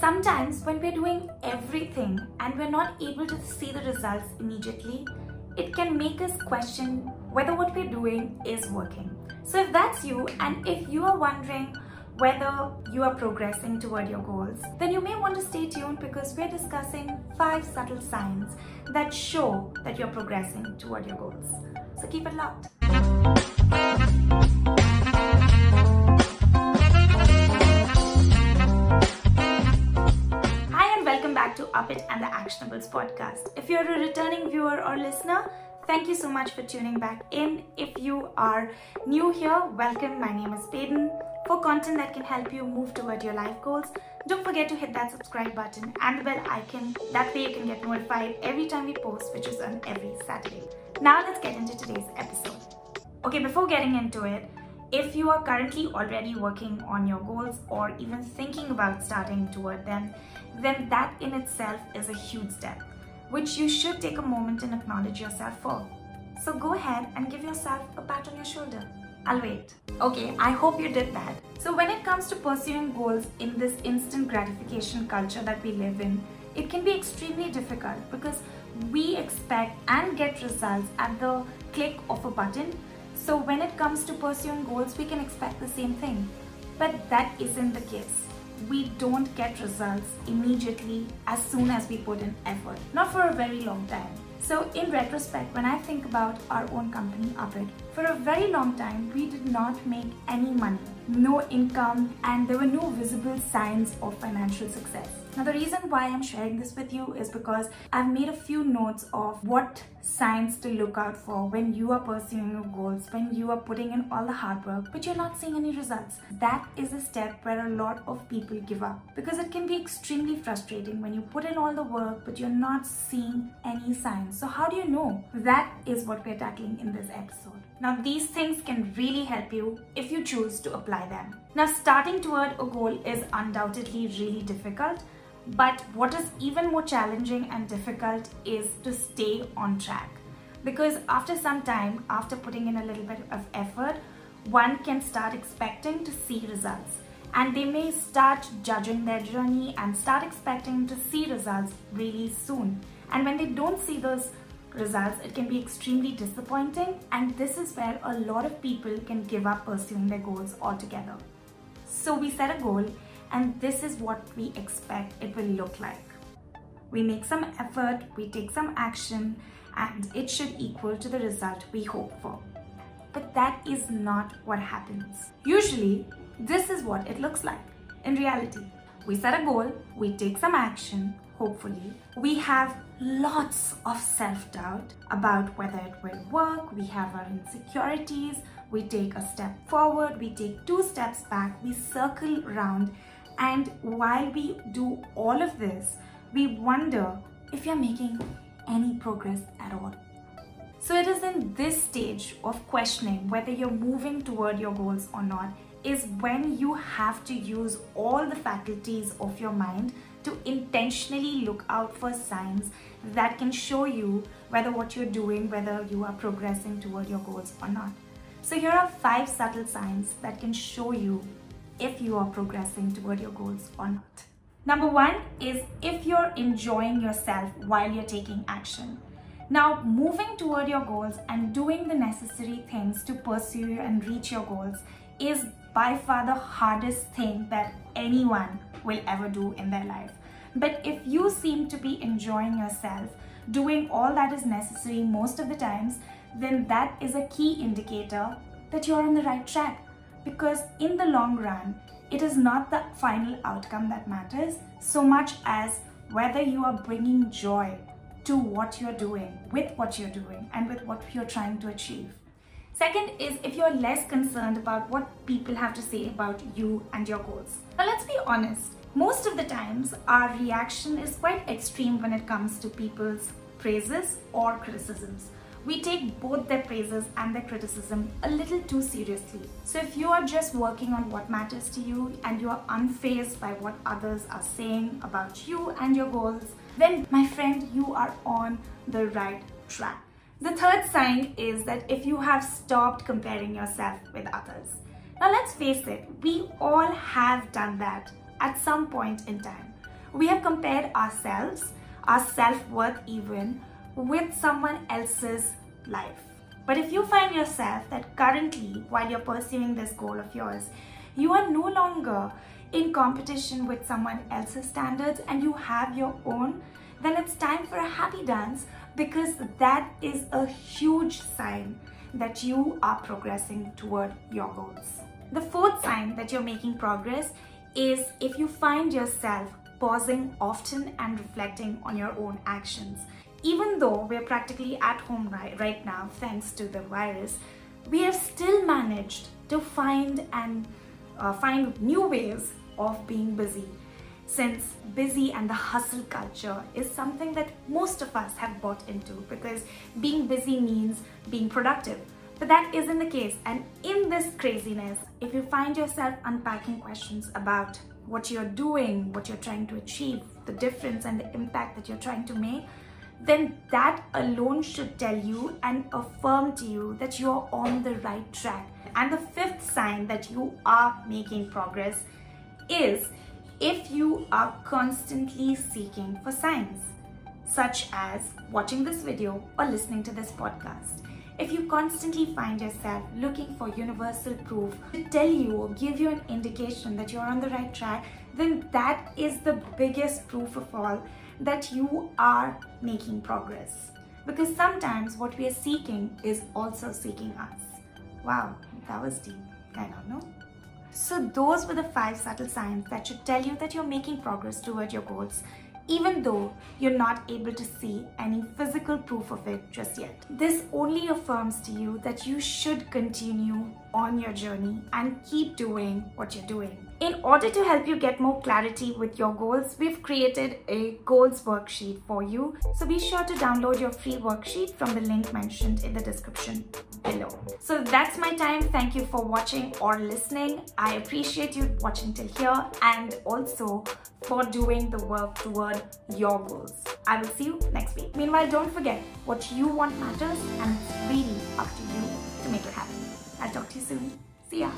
Sometimes when we're doing everything and we're not able to see the results immediately, it can make us question whether what we're doing is working. So if that's you and if you are wondering whether you are progressing toward your goals, then you may want to stay tuned because we're discussing five subtle signs that show that you're progressing toward your goals. So keep it locked. And the Actionables podcast. If you're a returning viewer or listener, thank you so much for tuning back in. If you are new here, welcome. My name is Payden. For content that can help you move toward your life goals, don't forget to hit that subscribe button and the bell icon. That way you can get notified every time we post, which is on every Saturday. Now let's get into today's episode. Okay, before getting into it, if you are currently already working on your goals or even thinking about starting toward them, then that in itself is a huge step, which you should take a moment and acknowledge yourself for. So go ahead and give yourself a pat on your shoulder. I'll wait. Okay, I hope you did that. So when it comes to pursuing goals in this instant gratification culture that we live in, it can be extremely difficult because we expect and get results at the click of a button so when it comes to pursuing goals, we can expect the same thing. But that isn't the case. We don't get results immediately as soon as we put in effort, not for a very long time. So in retrospect, when I think about our own company, Upit, for a very long time, we did not make any money, no income, and there were no visible signs of financial success. Now the reason why I'm sharing this with you is because I've made a few notes of what signs to look out for when you are pursuing your goals, when you are putting in all the hard work, but you're not seeing any results. That is a step where a lot of people give up because it can be extremely frustrating when you put in all the work, but you're not seeing any signs. So how do you know? That is what we're tackling in this episode. Now these things can really help you if you choose to apply them. Now starting toward a goal is undoubtedly really difficult but what is even more challenging and difficult is to stay on track. Because after some time, after putting in a little bit of effort, one can start expecting to see results. And they may start judging their journey and start expecting to see results really soon. And when they don't see those results, it can be extremely disappointing. And this is where a lot of people can give up pursuing their goals altogether. So we set a goal and this is what we expect it will look like. We make some effort, we take some action, and it should equal to the result we hope for. But that is not what happens. Usually, this is what it looks like. In reality, we set a goal, we take some action, hopefully. We have lots of self doubt about whether it will work, we have our insecurities, we take a step forward, we take two steps back, we circle around and while we do all of this, we wonder if you're making any progress at all. So it is in this stage of questioning whether you're moving toward your goals or not is when you have to use all the faculties of your mind to intentionally look out for signs that can show you whether what you're doing, whether you are progressing toward your goals or not. So here are five subtle signs that can show you if you are progressing toward your goals or not. Number one is if you're enjoying yourself while you're taking action. Now, moving toward your goals and doing the necessary things to pursue and reach your goals is by far the hardest thing that anyone will ever do in their life. But if you seem to be enjoying yourself, doing all that is necessary most of the times, then that is a key indicator that you're on the right track because in the long run, it is not the final outcome that matters so much as whether you are bringing joy to what you're doing, with what you're doing, and with what you're trying to achieve. Second is if you're less concerned about what people have to say about you and your goals. Now, let's be honest, most of the times our reaction is quite extreme when it comes to people's praises or criticisms we take both their praises and their criticism a little too seriously. So if you are just working on what matters to you and you are unfazed by what others are saying about you and your goals, then my friend, you are on the right track. The third sign is that if you have stopped comparing yourself with others. Now let's face it, we all have done that at some point in time. we have compared ourselves, our self-worth even, with someone else's life. But if you find yourself that currently, while you're pursuing this goal of yours, you are no longer in competition with someone else's standards and you have your own, then it's time for a happy dance because that is a huge sign that you are progressing toward your goals. The fourth sign that you're making progress is if you find yourself pausing often and reflecting on your own actions. Even though we're practically at home right, right now, thanks to the virus, we have still managed to find and uh, find new ways of being busy since busy and the hustle culture is something that most of us have bought into because being busy means being productive. But that isn't the case. And in this craziness, if you find yourself unpacking questions about what you're doing, what you're trying to achieve, the difference and the impact that you're trying to make, then that alone should tell you and affirm to you that you're on the right track. And the fifth sign that you are making progress is if you are constantly seeking for signs, such as watching this video or listening to this podcast. If you constantly find yourself looking for universal proof to tell you or give you an indication that you're on the right track, then that is the biggest proof of all that you are making progress. Because sometimes what we are seeking is also seeking us. Wow, that was deep. I don't know. So those were the five subtle signs that should tell you that you're making progress toward your goals even though you're not able to see any physical proof of it just yet. This only affirms to you that you should continue on your journey and keep doing what you're doing. In order to help you get more clarity with your goals, we've created a goals worksheet for you. So be sure to download your free worksheet from the link mentioned in the description below. So that's my time. Thank you for watching or listening. I appreciate you watching till here and also for doing the work toward your goals. I will see you next week. Meanwhile, don't forget what you want matters and it's really up to you to make it happen. I'll talk to you soon. See ya.